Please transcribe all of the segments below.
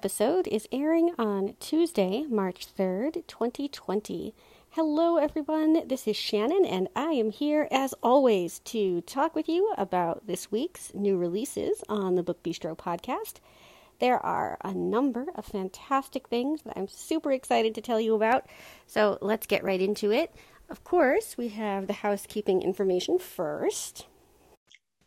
Episode is airing on Tuesday, March 3rd, 2020. Hello, everyone. This is Shannon, and I am here, as always, to talk with you about this week's new releases on the Book Bistro podcast. There are a number of fantastic things that I'm super excited to tell you about, so let's get right into it. Of course, we have the housekeeping information first.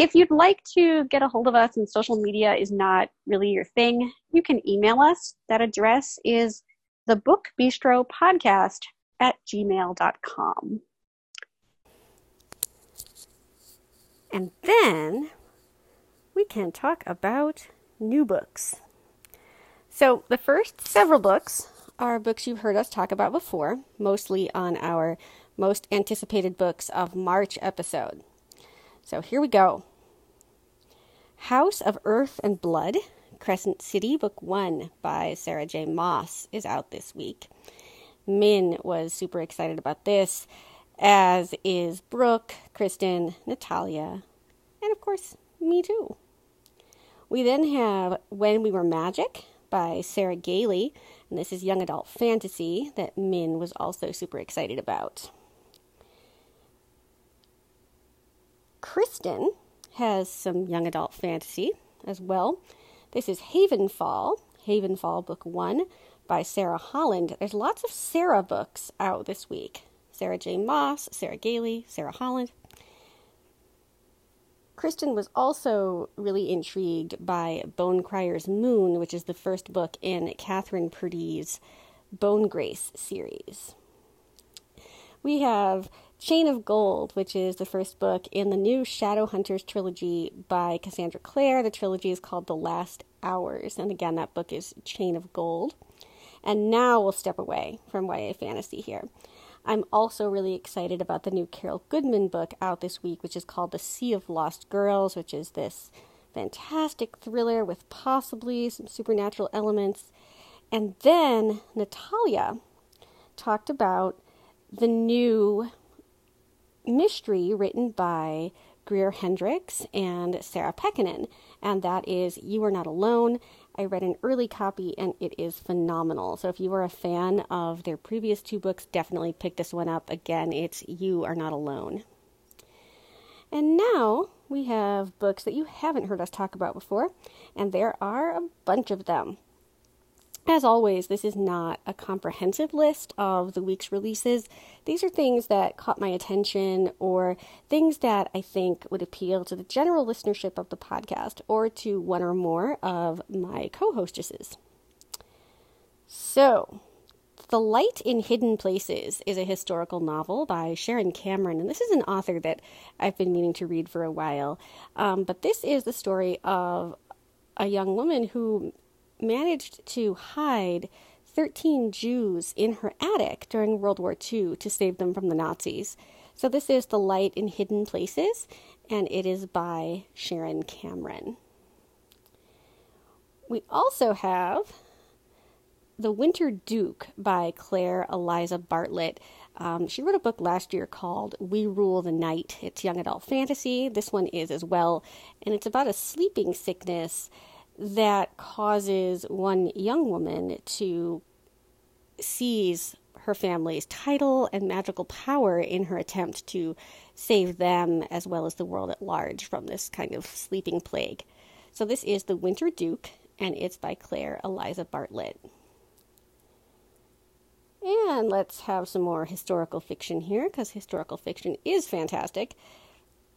If you'd like to get a hold of us and social media is not really your thing, you can email us. That address is the Book Bistro Podcast at gmail.com. And then we can talk about new books. So, the first several books are books you've heard us talk about before, mostly on our most anticipated books of March episode. So, here we go. House of Earth and Blood, Crescent City, Book One by Sarah J. Maas, is out this week. Min was super excited about this, as is Brooke, Kristen, Natalia, and of course, me too. We then have When We Were Magic by Sarah Gailey, and this is young adult fantasy that Min was also super excited about. Kristen has some young adult fantasy as well. This is Havenfall, Havenfall Book 1 by Sara Holland. There's lots of Sarah books out this week Sarah J. Maas, Sarah Gailey, Sara Holland. Kristen was also really intrigued by Bone Crier's Moon, which is the first book in Kathryn Purdie's Bone Grace series. We have Chain of Gold, which is the first book in the new Shadowhunters trilogy by Cassandra Clare. The trilogy is called The Last Hours, and again, that book is Chain of Gold. And now we'll step away from YA fantasy here. I'm also really excited about the new Carol Goodman book out this week, which is called The Sea of Lost Girls, which is this fantastic thriller with possibly some supernatural elements. And then Natalia talked about the new mystery written by Greer Hendricks and Sarah Pekkanen, and that is You Are Not Alone. I read an early copy and it is phenomenal. So if you are a fan of their previous two books, definitely pick this one up. Again, it's You Are Not Alone. And now we have books that you haven't heard us talk about before, and there are a bunch of them. As always, this is not a comprehensive list of the week's releases. These are things that caught my attention or things that I think would appeal to the general listenership of the podcast or to one or more of my co hostesses. So, The Light in Hidden Places is a historical novel by Sharon Cameron, and this is an author that I've been meaning to read for a while. Um, but this is the story of a young woman who managed to hide 13 Jews in her attic during World War II to save them from the Nazis. So, this is The Light in Hidden Places, and it is by Sharon Cameron. We also have The Winter Duke by Claire Eliza Bartlett. Um, she wrote a book last year called We Rule the Night. It's young adult fantasy. This one is as well, and it's about a sleeping sickness that causes one young woman to seize her family's title and magical power in her attempt to save them as well as the world at large from this kind of sleeping plague. So, this is The Winter Duke, and it's by Claire Eliza Bartlett. And let's have some more historical fiction here because historical fiction is fantastic.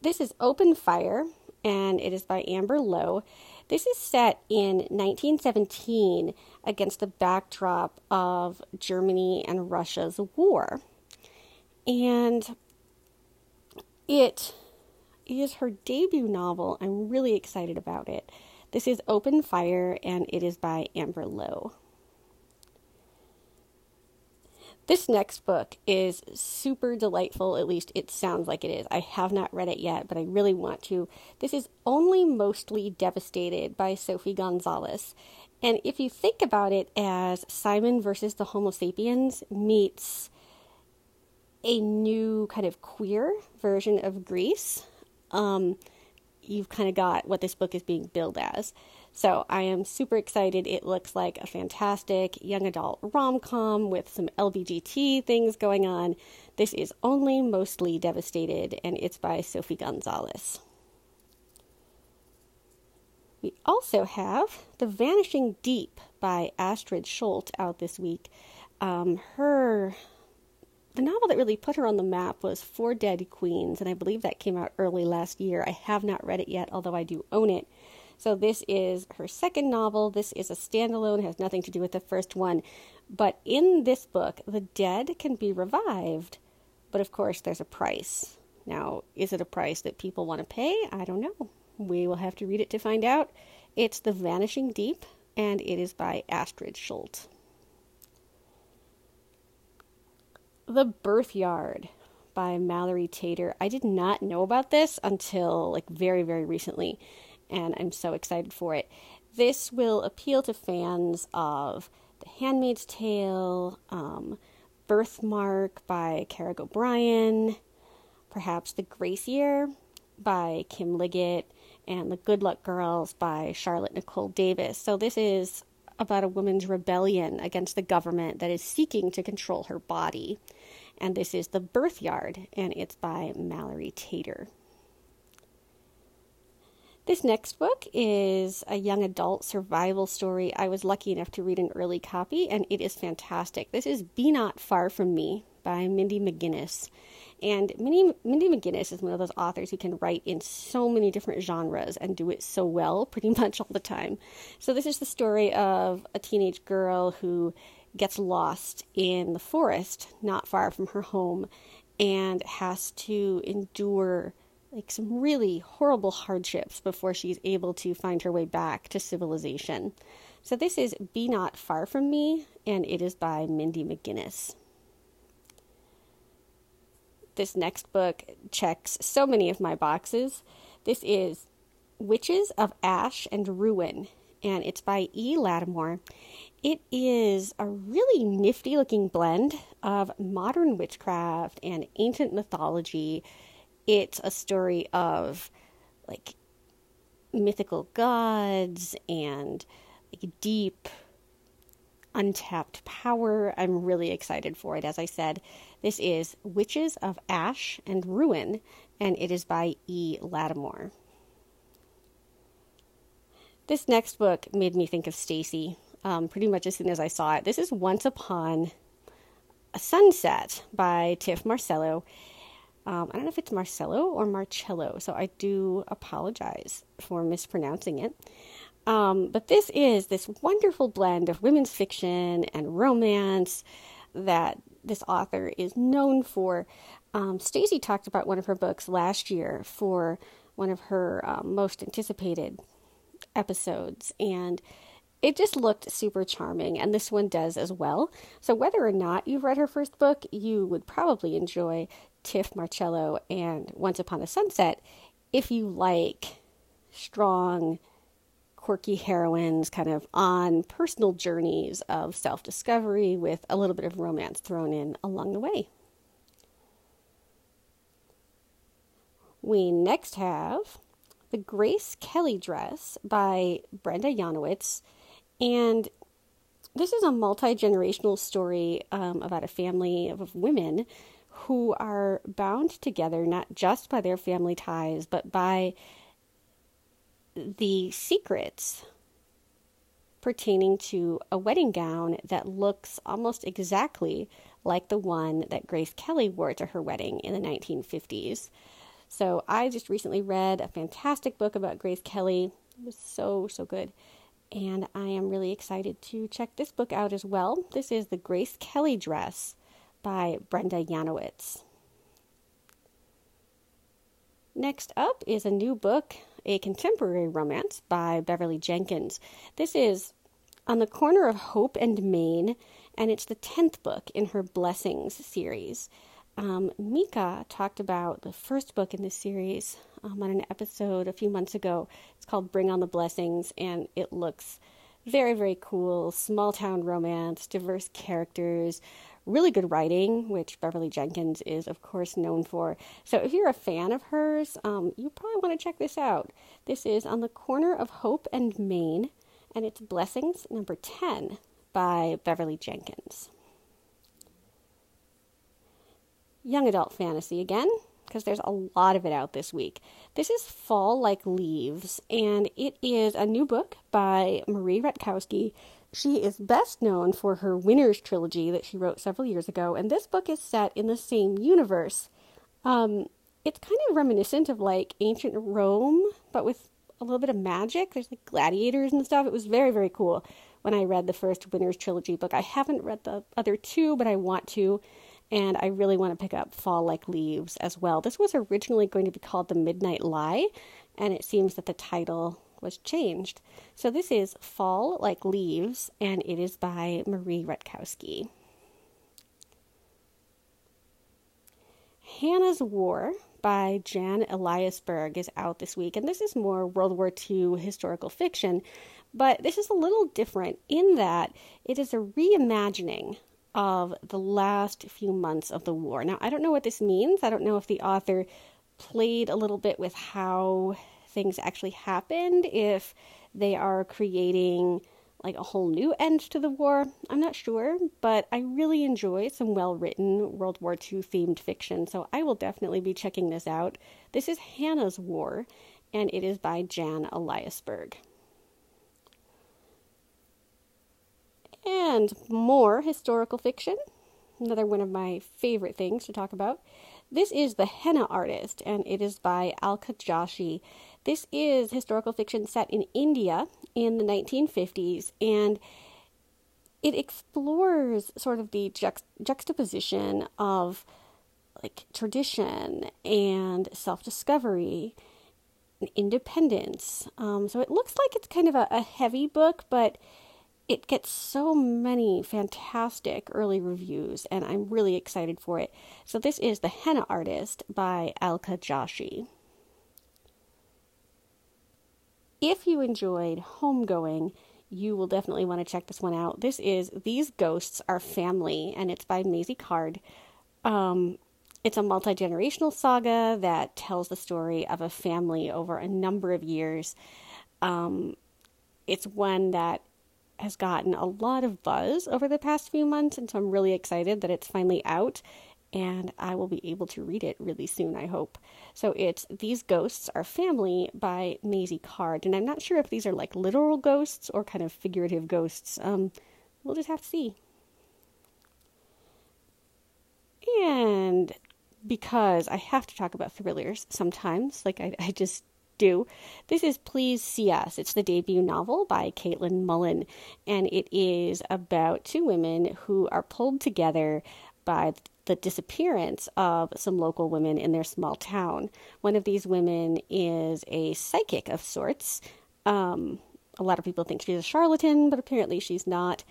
This is Open Fire, and it is by Amber Lowe. This is set in 1917 against the backdrop of Germany and Russia's war. And it is her debut novel. I'm really excited about it. This is Open Fire, and it is by Amber Lowe. This next book is super delightful, at least it sounds like it is. I have not read it yet, but I really want to. This is Only Mostly Devastated by Sophie Gonzalez. And if you think about it as Simon versus the Homo sapiens meets a new kind of queer version of Grease, um, you've kind of got what this book is being billed as. So I am super excited. It looks like a fantastic young adult rom com with some LBGT things going on. This is only mostly devastated, and it's by Sophie Gonzalez. We also have The Vanishing Deep by Astrid Scholte out this week. Um, her the novel that really put her on the map was Four Dead Queens, and I believe that came out early last year. I have not read it yet, although I do own it. So this is her second novel. This is a standalone, has nothing to do with the first one. But in this book, the dead can be revived. But of course, there's a price. Now, is it a price that people want to pay? I don't know. We will have to read it to find out. It's The Vanishing Deep, and it is by Astrid Scholte. The Birth Yard by Mallory Tater. I did not know about this until like very, very recently and I'm so excited for it. This will appeal to fans of The Handmaid's Tale, um, Birthmark by Caragh O'Brien, perhaps The Grace Year by Kim Liggett, and The Good Luck Girls by Charlotte Nicole Davis. So this is about a woman's rebellion against the government that is seeking to control her body. And this is The Birth Yard, and it's by Mallory Tater. This next book is a young adult survival story. I was lucky enough to read an early copy, and it is fantastic. This is Be Not Far From Me by Mindy McGinnis. And Mindy, Mindy McGinnis is one of those authors who can write in so many different genres and do it so well pretty much all the time. So, this is the story of a teenage girl who gets lost in the forest not far from her home and has to endure like some really horrible hardships before she's able to find her way back to civilization. So this is Be Not Far From Me, and it is by Mindy McGinnis. This next book checks so many of my boxes. This is Witches of Ash and Ruin, and it's by E. Latimer. It is a really nifty looking blend of modern witchcraft and ancient mythology it's a story of like mythical gods and like deep untapped power. I'm really excited for it. As I said, this is Witches of Ash and Ruin, and it is by E. Latimer. This next book made me think of Stacy um, pretty much as soon as I saw it. This is Once Upon a Sunset by Tif Marcelo, um, I don't know if it's Marcello or Marcello, so I do apologize for mispronouncing it. Um, but this is this wonderful blend of women's fiction and romance that this author is known for. Um, Stacy talked about one of her books last year for one of her um, most anticipated episodes, and it just looked super charming, and this one does as well. So, whether or not you've read her first book, you would probably enjoy Tif Marcelo and Once Upon a Sunset if you like strong, quirky heroines kind of on personal journeys of self discovery with a little bit of romance thrown in along the way. We next have The Grace Kelly Dress by Brenda Janowitz. And this is a multi generational story um, about a family of women who are bound together not just by their family ties, but by the secrets pertaining to a wedding gown that looks almost exactly like the one that Grace Kelly wore to her wedding in the 1950s. So I just recently read a fantastic book about Grace Kelly. It was so, so good. And I am really excited to check this book out as well. This is The Grace Kelly Dress by Brenda Yanowitz. Next up is a new book, a contemporary romance by Beverly Jenkins. This is On the Corner of Hope and Main, and it's the 10th book in her Blessings series. Um, Mika talked about the first book in this series um, on an episode a few months ago. It's called Bring on the Blessings, and it looks very, very cool. Small town romance, diverse characters, really good writing, which Beverly Jenkins is, of course, known for. So if you're a fan of hers, um, you probably want to check this out. This is On the Corner of Hope and Main, and it's Blessings number 10 by Beverly Jenkins. Young adult fantasy again, because there's a lot of it out this week. This is Fall Like Leaves, and it is a new book by Marie Rutkoski she is best known for her Winners trilogy that she wrote several years ago, and this book is set in the same universe. Um, it's kind of reminiscent of like ancient Rome, but with a little bit of magic. There's like gladiators and stuff. It was very, very cool when I read the first Winners trilogy book. I haven't read the other two, but I want to, and I really want to pick up Fall Like Leaves as well. This was originally going to be called The Midnight Lie, and it seems that the title was changed. So this is Fall Like Leaves, and it is by Marie Rutkoski. Hannah's War by Jan Eliasberg is out this week, and this is more World War II historical fiction, but this is a little different in that it is a reimagining of the last few months of the war. Now, I don't know what this means. I don't know if the author played a little bit with how things actually happened, if they are creating like a whole new end to the war. I'm not sure, but I really enjoy some well written World War II themed fiction, so I will definitely be checking this out. This is Hannah's War, and it is by Jan Eliasberg. And more historical fiction, another one of my favorite things to talk about. This is The Henna Artist, and it is by Alka Joshi. This is historical fiction set in India in the 1950s, and it explores sort of the juxt- juxtaposition of like tradition and self discovery and independence. Um, so it looks like it's kind of a, a heavy book, but it gets so many fantastic early reviews, and I'm really excited for it. So, this is The Henna Artist by Alka Joshi. If you enjoyed Homegoing, you will definitely want to check this one out. This is These Ghosts Are Family, and it's by Maisie Card. Um, it's a multi generational saga that tells the story of a family over a number of years. Um, it's one that has gotten a lot of buzz over the past few months, and so I'm really excited that it's finally out and I will be able to read it really soon, I hope. So it's These Ghosts Are Family by Maisie Card, and I'm not sure if these are like literal ghosts or kind of figurative ghosts. Um, we'll just have to see. And because I have to talk about thrillers sometimes, like I, I just do. This is Please See Us. It's the debut novel by Caitlin Mullen, and it is about two women who are pulled together by the disappearance of some local women in their small town. One of these women is a psychic of sorts. Um, a lot of people think she's a charlatan, but apparently she's not.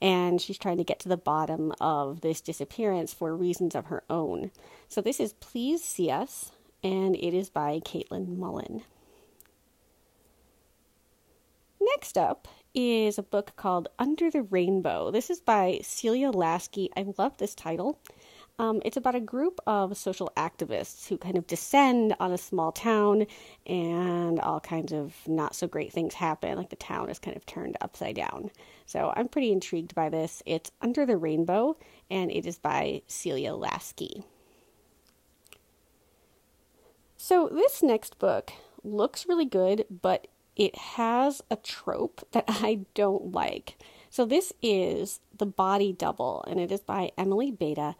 And she's trying to get to the bottom of this disappearance for reasons of her own. So this is Please See Us, and it is by Caitlin Mullen. Next up is a book called Under the Rainbow. This is by Celia Laskey. I love this title. Um, it's about a group of social activists who kind of descend on a small town and all kinds of not so great things happen. Like the town is kind of turned upside down. So I'm pretty intrigued by this. It's Under the Rainbow and it is by Celia Laskey. So this next book looks really good, but it has a trope that I don't like. So this is The Body Double, and it is by Emily Beyda.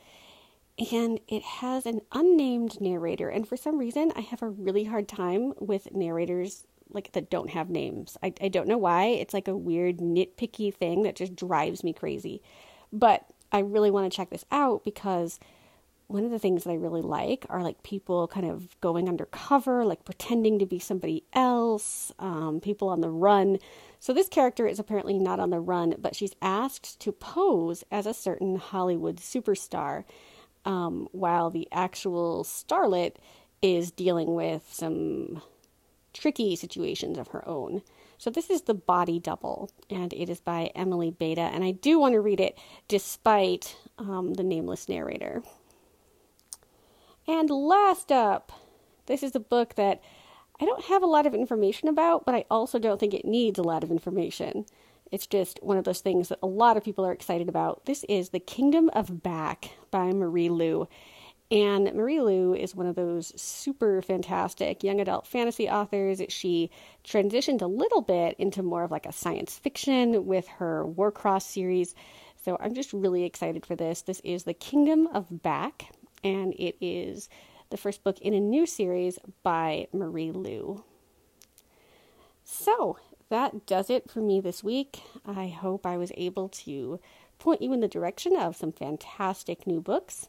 And it has an unnamed narrator. And for some reason, I have a really hard time with narrators like that don't have names. I, I don't know why. It's like a weird nitpicky thing that just drives me crazy. But I really want to check this out because one of the things that I really like are like people kind of going undercover, like pretending to be somebody else, um, people on the run. So this character is apparently not on the run, but she's asked to pose as a certain Hollywood superstar, um, while the actual starlet is dealing with some tricky situations of her own. So this is The Body Double, and it is by Emily Beyda, and I do want to read it despite um, the nameless narrator. And last up, this is a book that I don't have a lot of information about, but I also don't think it needs a lot of information. It's just one of those things that a lot of people are excited about. This is The Kingdom of Back by Marie Lu. And Marie Lu is one of those super fantastic young adult fantasy authors. She transitioned a little bit into more of like a science fiction with her Warcross series. So I'm just really excited for this. This is The Kingdom of Back and it is the first book in a new series by Marie Lu. So, that does it for me this week. I hope I was able to point you in the direction of some fantastic new books.